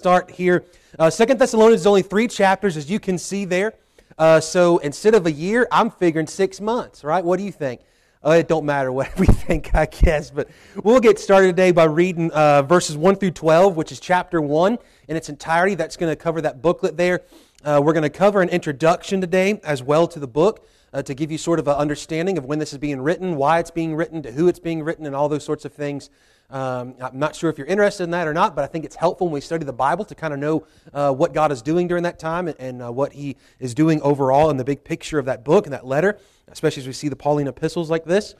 start here. Uh, Second Thessalonians is only three chapters, as you can see there. Uh, so instead of a year, I'm figuring six months, right? What do you think? Uh, it don't matter what we think, I guess. But we'll get started today by reading uh, verses 1 through 12, which is chapter 1 in its entirety. That's going to cover that booklet there. Uh, we're going to cover an introduction today as well to the book to give you sort of an understanding of when this is being written, why it's being written, to who it's being written, and all those sorts of things. Um, I'm not sure if you're interested in that or not, but I think it's helpful when we study the Bible to kind of know uh, what God is doing during that time and, and uh, what He is doing overall in the big picture of that book and that letter, especially as we see the Pauline epistles like this.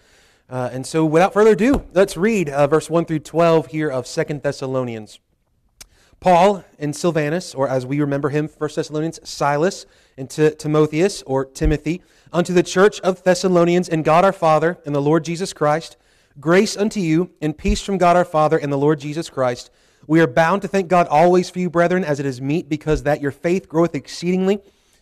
Uh, and so, without further ado, let's read uh, verse 1 through 12 here of Second Thessalonians. Paul and Silvanus, or as we remember him, 1 Thessalonians, Silas, and T- Timotheus, or Timothy, unto the church of Thessalonians and God our Father and the Lord Jesus Christ Grace unto you, and peace from God our Father and the Lord Jesus Christ. We are bound to thank God always for you, brethren, as it is meet, because that your faith groweth exceedingly,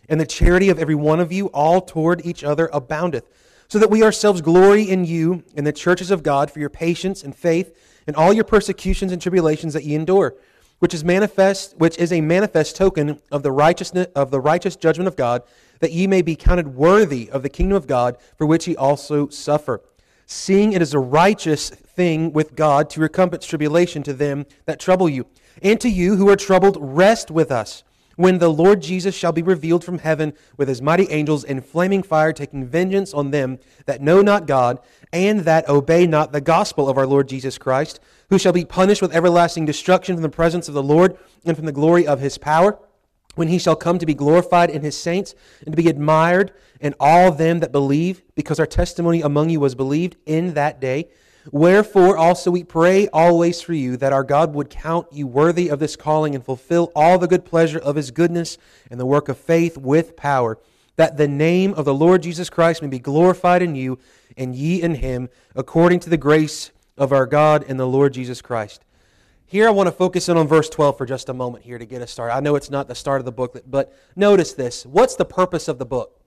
and the charity of every one of you all toward each other aboundeth, so that we ourselves glory in you in the churches of God for your patience and faith and all your persecutions and tribulations that ye endure, which is manifest, which is a manifest token of the righteousness of the righteous judgment of God, that ye may be counted worthy of the kingdom of God, for which ye also suffer seeing it is a righteous thing with God to recompense tribulation to them that trouble you. And to you who are troubled, rest with us when the Lord Jesus shall be revealed from heaven with his mighty angels in flaming fire, taking vengeance on them that know not God and that obey not the gospel of our Lord Jesus Christ, who shall be punished with everlasting destruction from the presence of the Lord and from the glory of his power when he shall come to be glorified in his saints and to be admired in all them that believe, because our testimony among you was believed in that day. Wherefore also we pray always for you that our God would count you worthy of this calling and fulfill all the good pleasure of his goodness and the work of faith with power, that the name of the Lord Jesus Christ may be glorified in you and ye in him, according to the grace of our God and the Lord Jesus Christ. Here, I want to focus in on verse 12 for just a moment here to get us started. I know it's not the start of the book, but notice this. What's the purpose of the book?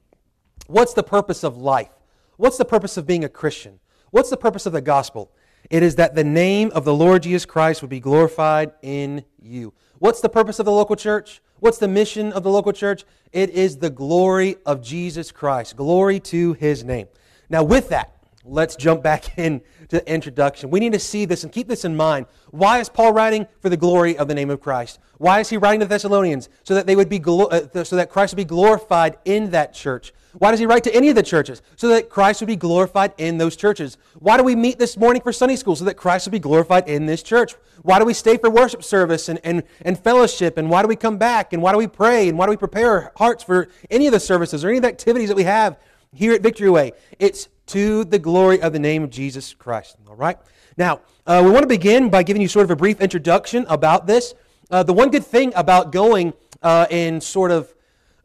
What's the purpose of life? What's the purpose of being a Christian? What's the purpose of the gospel? It is that the name of the Lord Jesus Christ would be glorified in you. What's the purpose of the local church? What's the mission of the local church? It is the glory of Jesus Christ. Glory to his name. Now, with that, let's jump back in to the introduction. We need to see this and keep this in mind. Why is Paul writing for the glory of the name of Christ? Why is he writing to the Thessalonians so that they would be uh, so that Christ would be glorified in that church? Why does he write to any of the churches? So that Christ would be glorified in those churches. Why do we meet this morning for Sunday school? So that Christ would be glorified in this church. Why do we stay for worship service and, and, and fellowship? And why do we come back? And why do we pray? And why do we prepare our hearts for any of the services or any of the activities that we have here at Victory Way? It's to the glory of the name of Jesus Christ. All right? Now, uh, we want to begin by giving you sort of a brief introduction about this. Uh, the one good thing about going uh, in sort of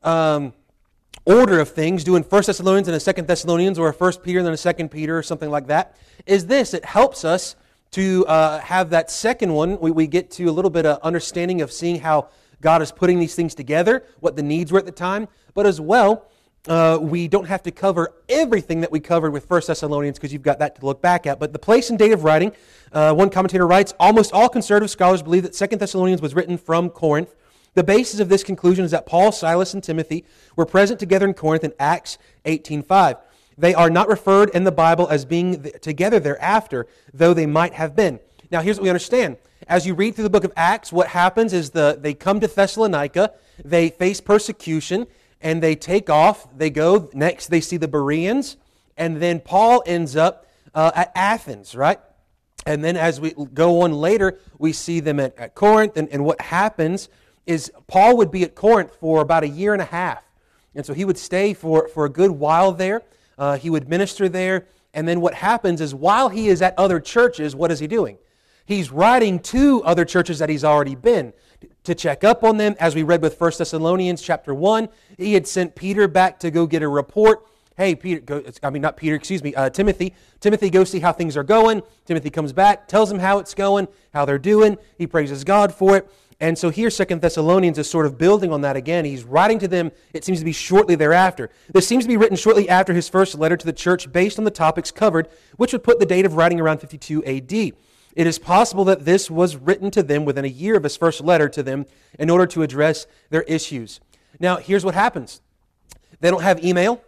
um, order of things, doing First Thessalonians and a Second Thessalonians, or a First Peter and then a Second Peter, or something like that, is this: it helps us to uh, have that second one. We, we get to a little bit of understanding of seeing how God is putting these things together, what the needs were at the time, but as well uh, we don't have to cover everything that we covered with 1 Thessalonians because you've got that to look back at. But the place and date of writing, uh, one commentator writes, almost all conservative scholars believe that 2 Thessalonians was written from Corinth. The basis of this conclusion is that Paul, Silas, and Timothy were present together in Corinth in Acts 18.5. They are not referred in the Bible as being together thereafter, though they might have been. Now, here's what we understand. As you read through the book of Acts, what happens is the, they come to Thessalonica, they face persecution, and they take off. They go next, they see the Bereans, and then Paul ends up uh, at Athens, right? And then as we go on later, we see them at, at Corinth, and, and what happens is Paul would be at Corinth for about a year and a half. And so he would stay for, for a good while there. Uh, he would minister there. And then what happens is while he is at other churches, what is he doing? He's writing to other churches that he's already been to check up on them. As we read with 1 Thessalonians chapter 1, he had sent Peter back to go get a report. Hey, Peter, go, I mean, not Peter, excuse me, uh, Timothy. Timothy, go see how things are going. Timothy comes back, tells him how it's going, how they're doing. He praises God for it. And so here, Second Thessalonians is sort of building on that again. He's writing to them, it seems to be shortly thereafter. This seems to be written shortly after his first letter to the church based on the topics covered, which would put the date of writing around 52 AD. It is possible that this was written to them within a year of his first letter to them in order to address their issues. Now, here's what happens they don't have email,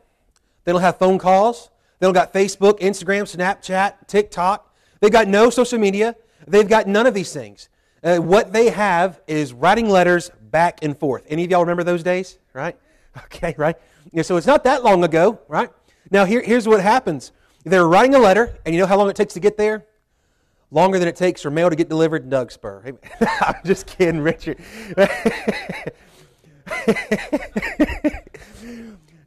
they don't have phone calls, they don't got Facebook, Instagram, Snapchat, TikTok. They've got no social media, they've got none of these things. Uh, what they have is writing letters back and forth. Any of y'all remember those days, right? Okay, right? Yeah, so it's not that long ago, right? Now, here, here's what happens. They're writing a letter, and you know how long it takes to get there? Longer than it takes for mail to get delivered in Dugspur. I'm just kidding, Richard.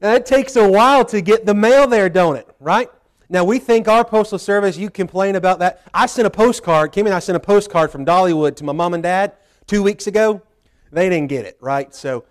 now, it takes a while to get the mail there, don't it? Right? Now, we think our postal service, you complain about that. I sent a postcard, Kim and I sent a postcard from Dollywood to my mom and dad two weeks ago. They didn't get it, right? So,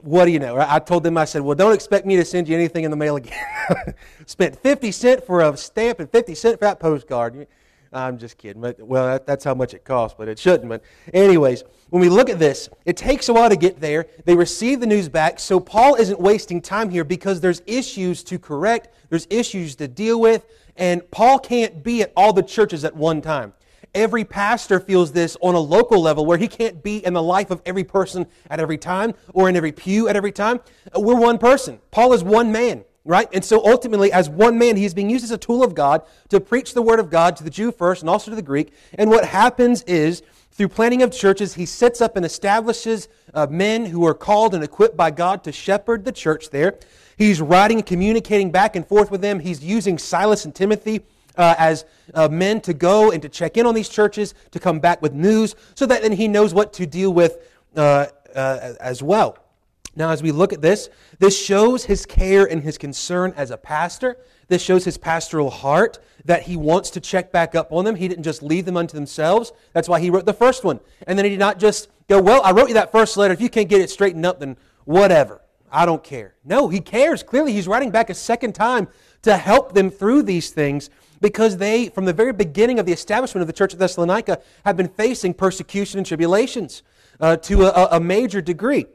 what do you know? I told them, I said, well, don't expect me to send you anything in the mail again. Spent 50 cents for a stamp and 50 cents for that postcard. I'm just kidding. But, well, that, that's how much it costs, but it shouldn't. But, anyways, when we look at this, it takes a while to get there. They receive the news back, so Paul isn't wasting time here because there's issues to correct, there's issues to deal with, and Paul can't be at all the churches at one time. Every pastor feels this on a local level where he can't be in the life of every person at every time or in every pew at every time. We're one person. Paul is one man right? And so ultimately, as one man, he's being used as a tool of God to preach the word of God to the Jew first and also to the Greek. And what happens is, through planting of churches, he sets up and establishes uh, men who are called and equipped by God to shepherd the church there. He's writing and communicating back and forth with them. He's using Silas and Timothy uh, as uh, men to go and to check in on these churches, to come back with news, so that then he knows what to deal with uh, uh as well. Now, as we look at this, this shows his care and his concern as a pastor. This shows his pastoral heart that he wants to check back up on them. He didn't just leave them unto themselves. That's why he wrote the first one. And then he did not just go, Well, I wrote you that first letter. If you can't get it straightened up, then whatever. I don't care. No, he cares. Clearly, he's writing back a second time to help them through these things because they, from the very beginning of the establishment of the church of Thessalonica, have been facing persecution and tribulations uh, to a, a major degree.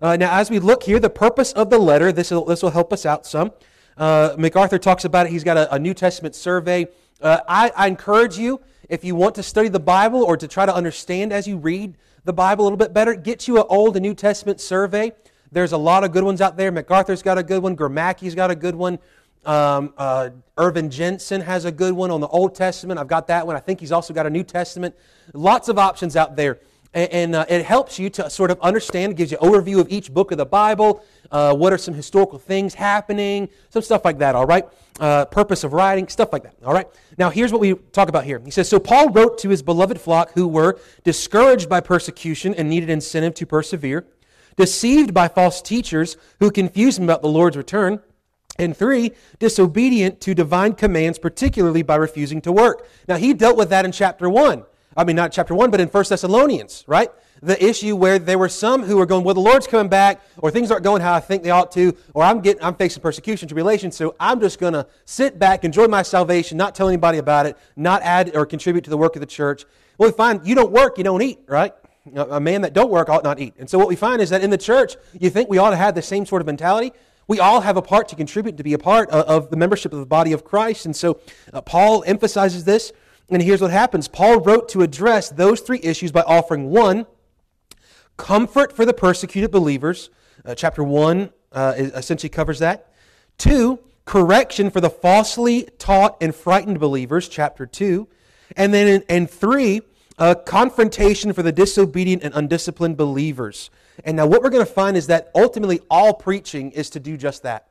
Uh, now, as we look here, the purpose of the letter, this will, this will help us out some. Uh, MacArthur talks about it. He's got a, a New Testament survey. Uh, I, I, encourage you, if you want to study the Bible or to try to understand as you read the Bible a little bit better, get you an Old and New Testament survey. There's a lot of good ones out there. MacArthur's got a good one. Gromacki's got a good one. Um, uh, Irvin Jensen has a good one on the Old Testament. I've got that one. I think he's also got a New Testament. Lots of options out there. And, and uh, it helps you to sort of understand, gives you overview of each book of the Bible, uh, what are some historical things happening, some stuff like that, all right? Uh, purpose of writing, stuff like that, all right? Now, here's what we talk about here. He says, So Paul wrote to his beloved flock who were discouraged by persecution and needed incentive to persevere, deceived by false teachers who confused them about the Lord's return, and three, disobedient to divine commands, particularly by refusing to work. Now, he dealt with that in chapter 1. I mean, not chapter 1, but in 1 Thessalonians, right? The issue where there were some who were going, well, the Lord's coming back, or things aren't going how I think they ought to, or I'm, getting, I'm facing persecution, tribulation, so I'm just going to sit back, enjoy my salvation, not tell anybody about it, not add or contribute to the work of the church. Well, we find you don't work, you don't eat, right? A man that don't work ought not eat. And so what we find is that in the church, you think we ought to have the same sort of mentality. We all have a part to contribute, to be a part of the membership of the body of Christ. And so uh, Paul emphasizes this. And here's what happens Paul wrote to address those three issues by offering one, comfort for the persecuted believers. Uh, chapter 1 uh, essentially covers that. Two, correction for the falsely taught and frightened believers. Chapter 2. And then, in, and three, a confrontation for the disobedient and undisciplined believers. And now, what we're going to find is that ultimately all preaching is to do just that.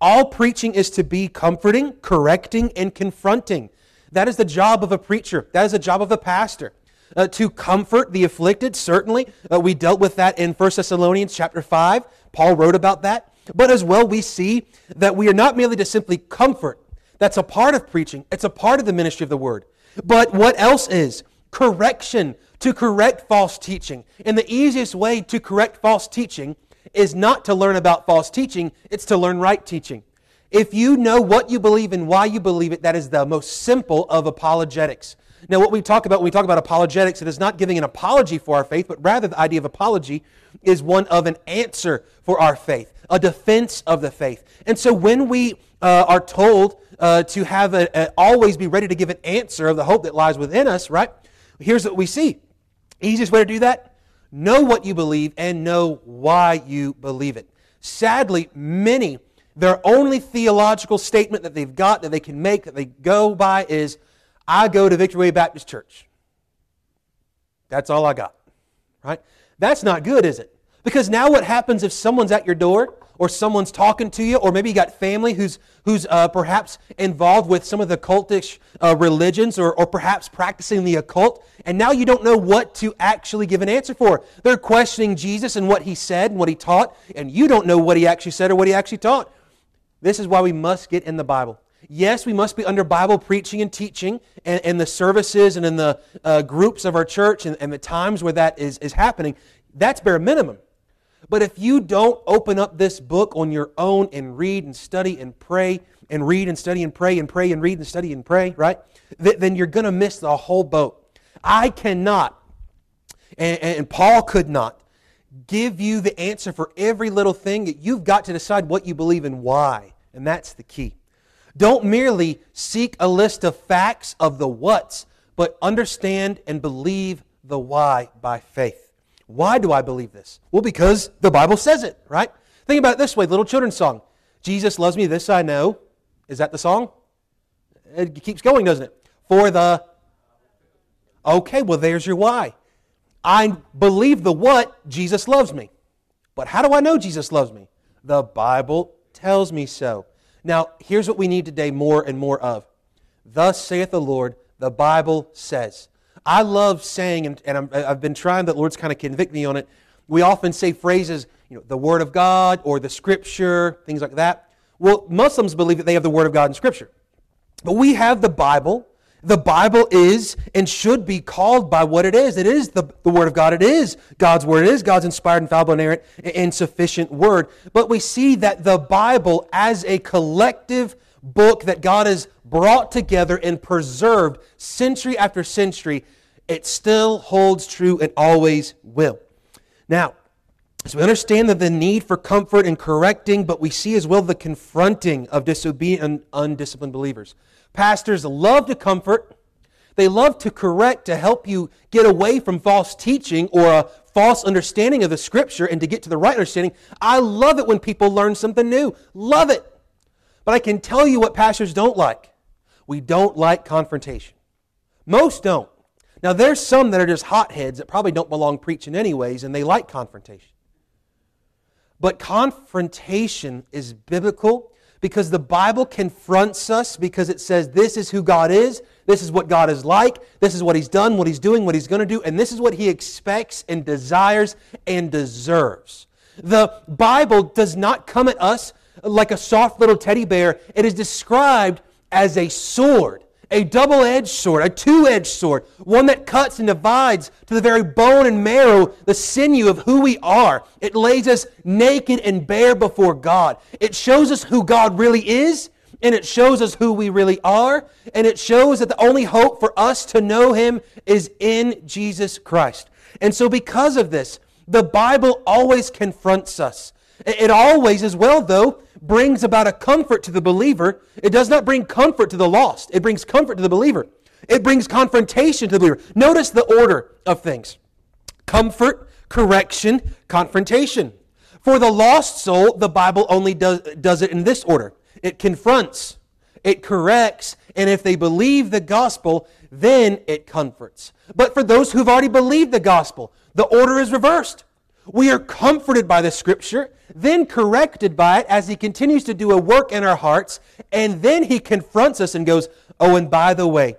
All preaching is to be comforting, correcting, and confronting. That is the job of a preacher. That is the job of a pastor. Uh, to comfort the afflicted, certainly. Uh, we dealt with that in 1 Thessalonians chapter 5. Paul wrote about that. But as well, we see that we are not merely to simply comfort. That's a part of preaching. It's a part of the ministry of the word. But what else is? Correction, to correct false teaching. And the easiest way to correct false teaching is not to learn about false teaching, it's to learn right teaching. If you know what you believe and why you believe it, that is the most simple of apologetics. Now, what we talk about when we talk about apologetics, it is not giving an apology for our faith, but rather the idea of apology is one of an answer for our faith, a defense of the faith. And so when we uh, are told uh, to have a, a, always be ready to give an answer of the hope that lies within us, right? Here's what we see. Easiest way to do that? Know what you believe and know why you believe it. Sadly, many, their only theological statement that they've got that they can make, that they go by is, I go to Victory Way Baptist Church. That's all I got. Right? That's not good, is it? Because now what happens if someone's at your door or someone's talking to you, or maybe you got family who's, who's uh, perhaps involved with some of the cultish uh, religions or, or perhaps practicing the occult, and now you don't know what to actually give an answer for. They're questioning Jesus and what he said and what he taught, and you don't know what he actually said or what he actually taught. This is why we must get in the Bible. Yes, we must be under Bible preaching and teaching and, and the services and in the uh, groups of our church and, and the times where that is, is happening. That's bare minimum. But if you don't open up this book on your own and read and study and pray and read and study and pray and pray and read and study and pray, right? Then you're going to miss the whole boat. I cannot, and, and Paul could not, give you the answer for every little thing. That you've got to decide what you believe and why. And that's the key. Don't merely seek a list of facts of the what's, but understand and believe the why by faith. Why do I believe this? Well, because the Bible says it, right? Think about it this way little children's song. Jesus loves me, this I know. Is that the song? It keeps going, doesn't it? For the. Okay, well, there's your why. I believe the what, Jesus loves me. But how do I know Jesus loves me? The Bible tells me so. Now, here's what we need today more and more of. Thus saith the Lord, the Bible says. I love saying, and, and i have been trying, the Lord's kind of convict me on it. We often say phrases, you know, the Word of God or the Scripture, things like that. Well, Muslims believe that they have the Word of God and Scripture. But we have the Bible. The Bible is and should be called by what it is. It is the, the Word of God. It is God's Word. It is God's inspired, and infallible, inerrant, and sufficient Word. But we see that the Bible as a collective book that God has brought together and preserved century after century it still holds true and always will. Now, so we understand that the need for comfort and correcting, but we see as well the confronting of disobedient and undisciplined believers. Pastors love to comfort, they love to correct to help you get away from false teaching or a false understanding of the scripture and to get to the right understanding. I love it when people learn something new. Love it. But I can tell you what pastors don't like. We don't like confrontation. Most don't. Now, there's some that are just hotheads that probably don't belong preaching anyways, and they like confrontation. But confrontation is biblical because the Bible confronts us because it says this is who God is, this is what God is like, this is what He's done, what He's doing, what He's going to do, and this is what He expects and desires and deserves. The Bible does not come at us like a soft little teddy bear, it is described as a sword a double edged sword, a two edged sword, one that cuts and divides to the very bone and marrow, the sinew of who we are. It lays us naked and bare before God. It shows us who God really is, and it shows us who we really are, and it shows that the only hope for us to know Him is in Jesus Christ. And so, because of this, the Bible always confronts us. It always, as well, though, brings about a comfort to the believer. It does not bring comfort to the lost, it brings comfort to the believer. It brings confrontation to the believer. Notice the order of things comfort, correction, confrontation. For the lost soul, the Bible only does, does it in this order it confronts, it corrects, and if they believe the gospel, then it comforts. But for those who've already believed the gospel, the order is reversed. We are comforted by the scripture, then corrected by it as he continues to do a work in our hearts, and then he confronts us and goes, Oh, and by the way,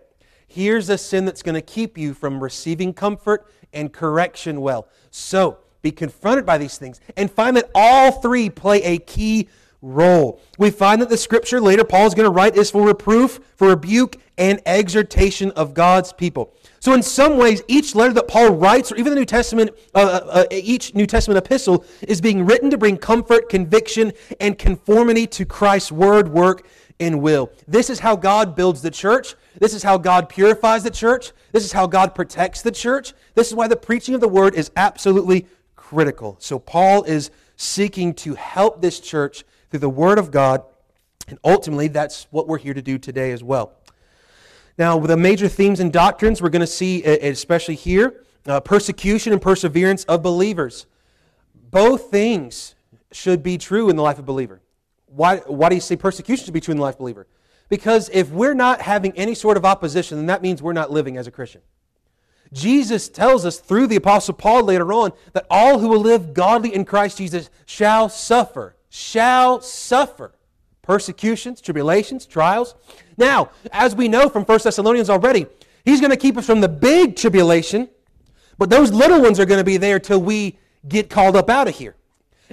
here's a sin that's going to keep you from receiving comfort and correction well. So, be confronted by these things and find that all three play a key role. We find that the scripture later Paul is going to write is for reproof, for rebuke, and exhortation of God's people. So, in some ways, each letter that Paul writes, or even the New Testament, uh, uh, uh, each New Testament epistle, is being written to bring comfort, conviction, and conformity to Christ's word, work, and will. This is how God builds the church. This is how God purifies the church. This is how God protects the church. This is why the preaching of the word is absolutely critical. So, Paul is seeking to help this church through the word of God, and ultimately, that's what we're here to do today as well. Now, the major themes and doctrines we're going to see, especially here, uh, persecution and perseverance of believers. Both things should be true in the life of a believer. Why, why do you say persecution should be true in the life of a believer? Because if we're not having any sort of opposition, then that means we're not living as a Christian. Jesus tells us through the Apostle Paul later on that all who will live godly in Christ Jesus shall suffer. Shall suffer. Persecutions, tribulations, trials. Now, as we know from 1 Thessalonians already, he's going to keep us from the big tribulation, but those little ones are going to be there till we get called up out of here.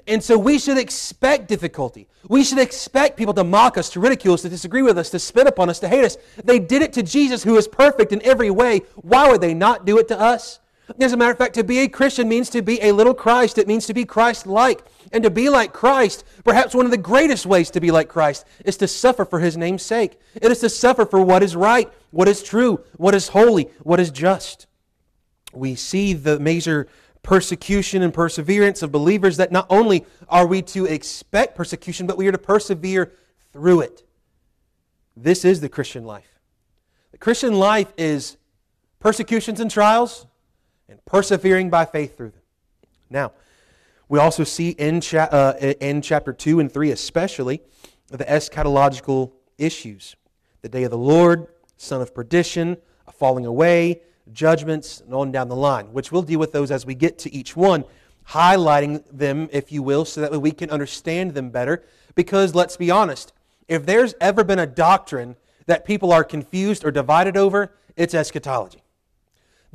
And so we should expect difficulty. We should expect people to mock us, to ridicule us, to disagree with us, to spit upon us, to hate us. They did it to Jesus, who is perfect in every way. Why would they not do it to us? As a matter of fact, to be a Christian means to be a little Christ. It means to be Christ like. And to be like Christ, perhaps one of the greatest ways to be like Christ, is to suffer for his name's sake. It is to suffer for what is right, what is true, what is holy, what is just. We see the major persecution and perseverance of believers that not only are we to expect persecution, but we are to persevere through it. This is the Christian life. The Christian life is persecutions and trials and persevering by faith through them. Now, we also see in, cha- uh, in chapter 2 and 3, especially, the eschatological issues the day of the Lord, son of perdition, a falling away, judgments, and on down the line, which we'll deal with those as we get to each one, highlighting them, if you will, so that we can understand them better. Because let's be honest, if there's ever been a doctrine that people are confused or divided over, it's eschatology.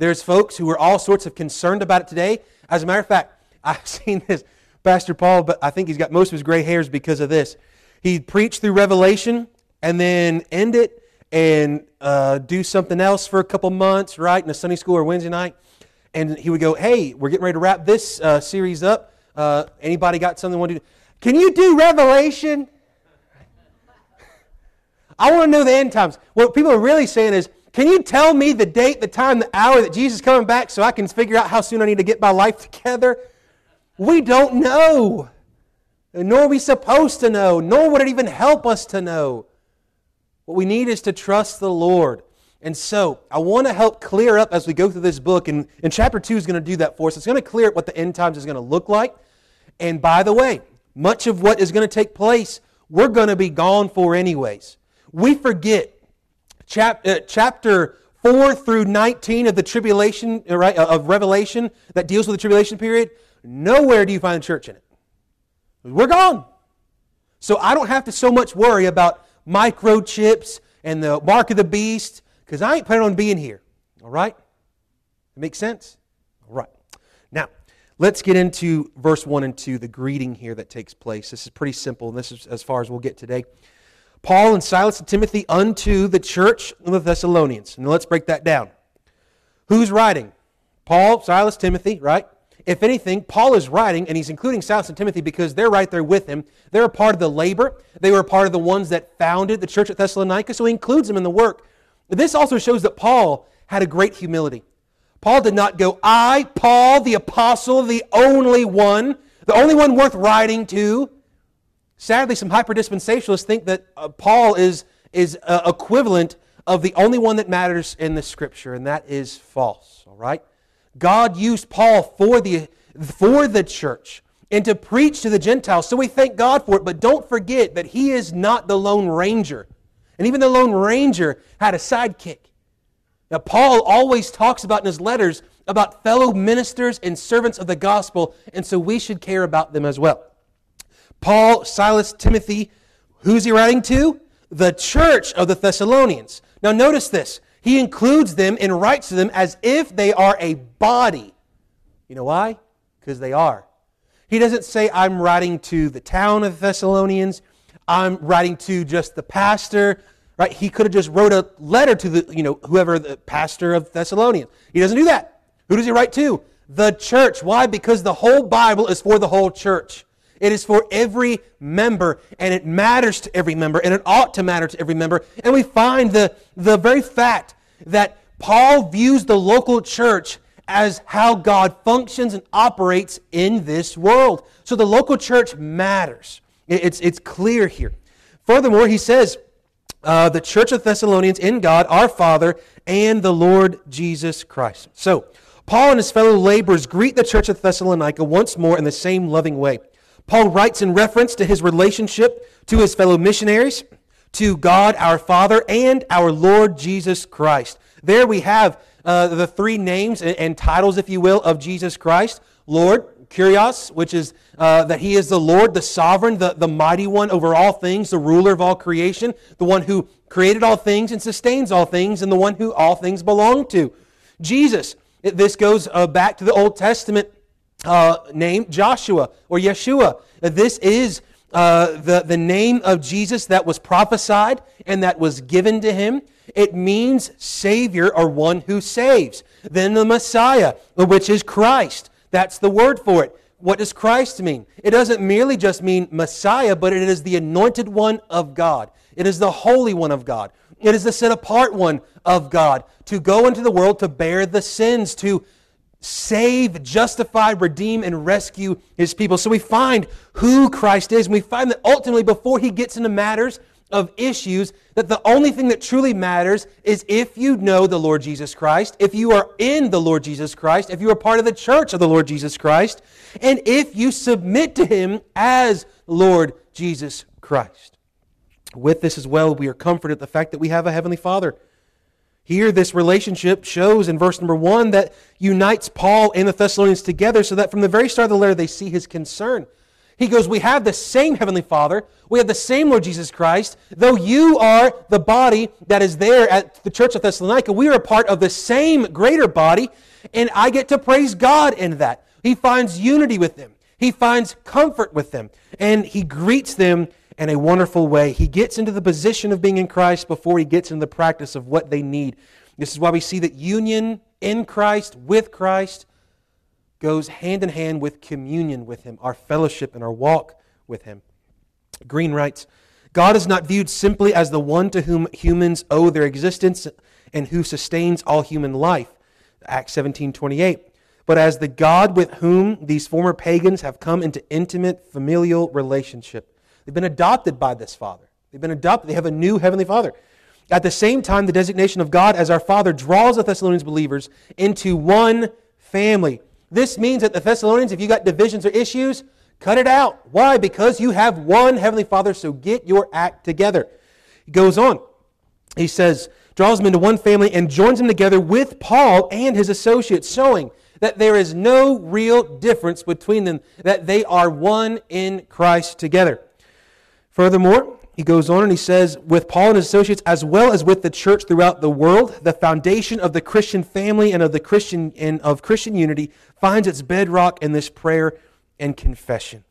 There's folks who are all sorts of concerned about it today. As a matter of fact, I've seen this. Pastor Paul, but I think he's got most of his gray hairs because of this. He preached through Revelation and then end it and uh, do something else for a couple months, right, in a Sunday school or Wednesday night. And he would go, Hey, we're getting ready to wrap this uh, series up. Uh, anybody got something want to do? Can you do Revelation? I want to know the end times. What people are really saying is, can you tell me the date, the time, the hour that Jesus is coming back so I can figure out how soon I need to get my life together? We don't know. Nor are we supposed to know, nor would it even help us to know. What we need is to trust the Lord. And so, I want to help clear up as we go through this book, and, and chapter 2 is going to do that for us. It's going to clear up what the end times is going to look like. And by the way, much of what is going to take place, we're going to be gone for anyways. We forget chap, uh, chapter 4 through 19 of the tribulation, uh, right, uh, of Revelation that deals with the tribulation period. Nowhere do you find the church in it. We're gone. So I don't have to so much worry about microchips and the mark of the beast because I ain't planning on being here. All right? Make sense? All right. Now, let's get into verse 1 and 2, the greeting here that takes place. This is pretty simple, and this is as far as we'll get today. Paul and Silas and Timothy unto the church of the Thessalonians. And let's break that down. Who's writing? Paul, Silas, Timothy, right? If anything, Paul is writing, and he's including Silas and Timothy because they're right there with him. They're a part of the labor. They were a part of the ones that founded the church at Thessalonica, so he includes them in the work. This also shows that Paul had a great humility. Paul did not go, I, Paul, the apostle, the only one, the only one worth writing to. Sadly, some hyperdispensationalists think that uh, Paul is, is uh, equivalent of the only one that matters in the scripture, and that is false, all right? God used Paul for the, for the church and to preach to the Gentiles. So we thank God for it, but don't forget that he is not the Lone Ranger. And even the Lone Ranger had a sidekick. Now, Paul always talks about in his letters about fellow ministers and servants of the gospel, and so we should care about them as well. Paul, Silas, Timothy, who's he writing to? The church of the Thessalonians. Now, notice this. He includes them and writes to them as if they are a body. You know why? Because they are. He doesn't say, I'm writing to the town of the Thessalonians. I'm writing to just the pastor. Right? He could have just wrote a letter to the, you know, whoever the pastor of Thessalonians. He doesn't do that. Who does he write to? The church. Why? Because the whole Bible is for the whole church. It is for every member, and it matters to every member, and it ought to matter to every member. And we find the, the very fact that Paul views the local church as how God functions and operates in this world. So the local church matters. It's, it's clear here. Furthermore, he says, uh, the church of Thessalonians in God, our Father, and the Lord Jesus Christ. So, Paul and his fellow laborers greet the church of Thessalonica once more in the same loving way. Paul writes in reference to his relationship to his fellow missionaries, to God our Father, and our Lord Jesus Christ. There we have uh, the three names and, and, titles, if you will, of Jesus Christ Lord, Kurios, which is uh, that he is the Lord, the sovereign, the, the mighty one over all things, the ruler of all creation, the one who created all things and sustains all things, and the one who all things belong to. Jesus, this goes uh, back to the Old Testament uh, name, Joshua or Yeshua. This is uh, the, the name of Jesus that was prophesied and that was given to him. It means Savior or one who saves. Then the Messiah, which is Christ. That's the word for it. What does Christ mean? It doesn't merely just mean Messiah, but it is the anointed one of God. It is the holy one of God. It is the set apart one of God to go into the world to bear the sins, to save, justify, redeem, and rescue his people. So we find who Christ is, and we find that ultimately, before he gets into matters of issues, that the only thing that truly matters is if you know the Lord Jesus Christ, if you are in the Lord Jesus Christ, if you are part of the church of the Lord Jesus Christ, and if you submit to him as Lord Jesus Christ. With this as well, we are comforted at the fact that we have a Heavenly Father here, this relationship shows in verse number one that unites Paul and the Thessalonians together so that from the very start of the letter they see his concern. He goes, We have the same Heavenly Father. We have the same Lord Jesus Christ. Though you are the body that is there at the church of Thessalonica, we are a part of the same greater body, and I get to praise God in that. He finds unity with them, he finds comfort with them, and he greets them in a wonderful way. He gets into the position of being in Christ before he gets into the practice of what they need. This is why we see that union in Christ, with Christ, goes hand in hand with communion with Him, our fellowship and our walk with Him. Green writes God is not viewed simply as the one to whom humans owe their existence and who sustains all human life. Acts 17 28 but as the God with whom these former pagans have come into intimate familial relationship. They've been adopted by this Father. They've been adopted. They have a new Heavenly Father. At the same time, the designation of God as our Father draws the Thessalonians believers into one family. This means that the Thessalonians, if you got divisions or issues, cut it out. Why? Because you have one Heavenly Father, so get your act together. He goes on. He says, draws them into one family and joins them together with Paul and his associates, showing that there is no real difference between them, that they are one in Christ together. Furthermore, he goes on and he says, with Paul and his associates, as well as with the church throughout the world, the foundation of the Christian family and of the Christian and of Christian unity finds its bedrock in this prayer and confession.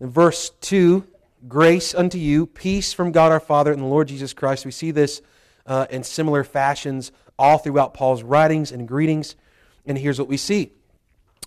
In verse 2, grace unto you, peace from God our Father and the Lord Jesus Christ. We see this uh, in similar fashions all throughout Paul's writings and greetings. And here's what we see.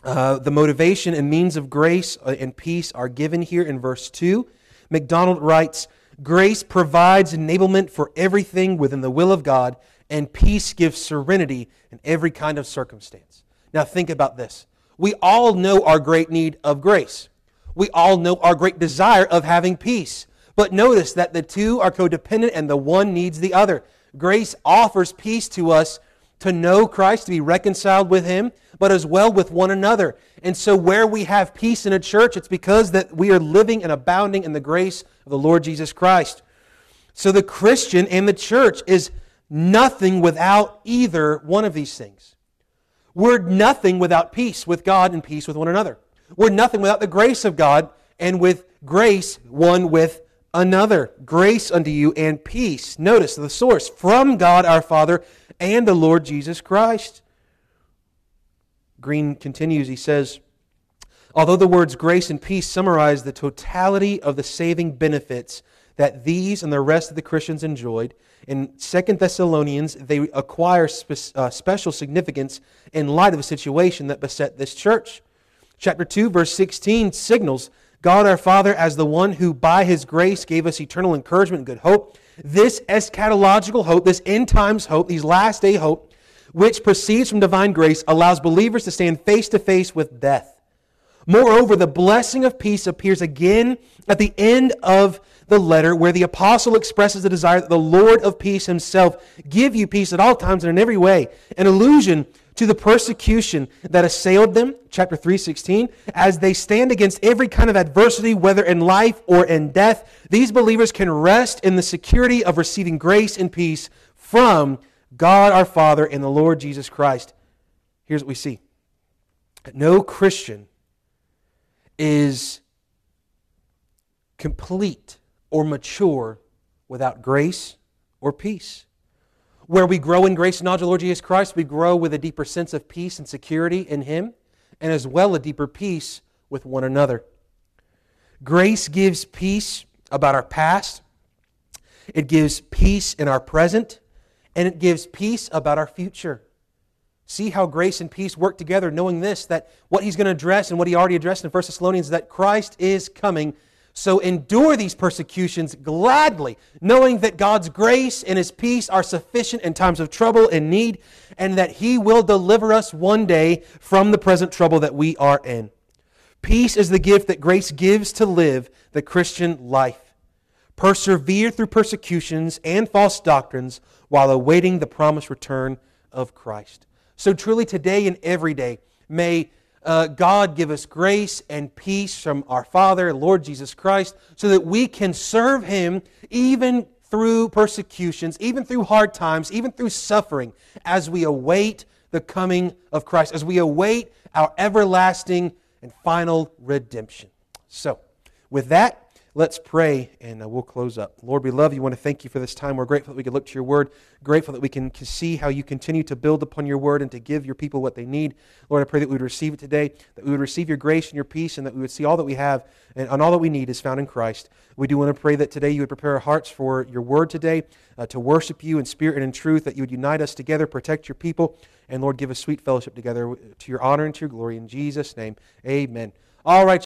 Uh, the motivation and means of grace uh, and peace are given here in verse 2 MacDonald writes Grace provides enablement for everything within the will of God, and peace gives serenity in every kind of circumstance. Now, think about this. We all know our great need of grace. We all know our great desire of having peace. But notice that the two are codependent and the one needs the other. Grace offers peace to us to know Christ, to be reconciled with Him, but as well with one another. And so, where we have peace in a church, it's because that we are living and abounding in the grace of the Lord Jesus Christ. So, the Christian and the church is nothing without either one of these things. We're nothing without peace with God and peace with one another. We're nothing without the grace of God and with grace one with another. Grace unto you and peace. Notice the source from God our Father and the Lord Jesus Christ. Green continues, he says, Although the words grace and peace summarize the totality of the saving benefits that these and the rest of the Christians enjoyed, in 2 Thessalonians they acquire spe- uh, special significance in light of the situation that beset this church. Chapter 2, verse 16 signals God our Father as the one who by his grace gave us eternal encouragement and good hope this eschatological hope, this end times hope, these last day hope, which proceeds from divine grace, allows believers to stand face to face with death. Moreover, the blessing of peace appears again at the end of the letter, where the apostle expresses the desire that the Lord of peace himself give you peace at all times and in every way, an allusion to the persecution that assailed them, chapter 3:16, as they stand against every kind of adversity whether in life or in death, these believers can rest in the security of receiving grace and peace from God our Father and the Lord Jesus Christ. Here's what we see. No Christian is complete or mature without grace or peace. Where we grow in grace and knowledge of the Lord Jesus Christ, we grow with a deeper sense of peace and security in Him, and as well a deeper peace with one another. Grace gives peace about our past, it gives peace in our present, and it gives peace about our future. See how grace and peace work together, knowing this, that what he's going to address and what he already addressed in 1 Thessalonians, that Christ is coming. So endure these persecutions gladly, knowing that God's grace and his peace are sufficient in times of trouble and need, and that he will deliver us one day from the present trouble that we are in. Peace is the gift that grace gives to live the Christian life. Persevere through persecutions and false doctrines while awaiting the promised return of Christ. So, truly, today and every day, may uh, God give us grace and peace from our Father, Lord Jesus Christ, so that we can serve Him even through persecutions, even through hard times, even through suffering, as we await the coming of Christ, as we await our everlasting and final redemption. So, with that, Let's pray and uh, we'll close up. Lord, we love you. We want to thank you for this time. We're grateful that we can look to your word, grateful that we can see how you continue to build upon your word and to give your people what they need. Lord, I pray that we would receive it today, that we would receive your grace and your peace, and that we would see all that we have and, and all that we need is found in Christ. We do want to pray that today you would prepare our hearts for your word today, uh, to worship you in spirit and in truth, that you would unite us together, protect your people, and Lord, give us sweet fellowship together to your honor and to your glory. In Jesus' name, amen. All right.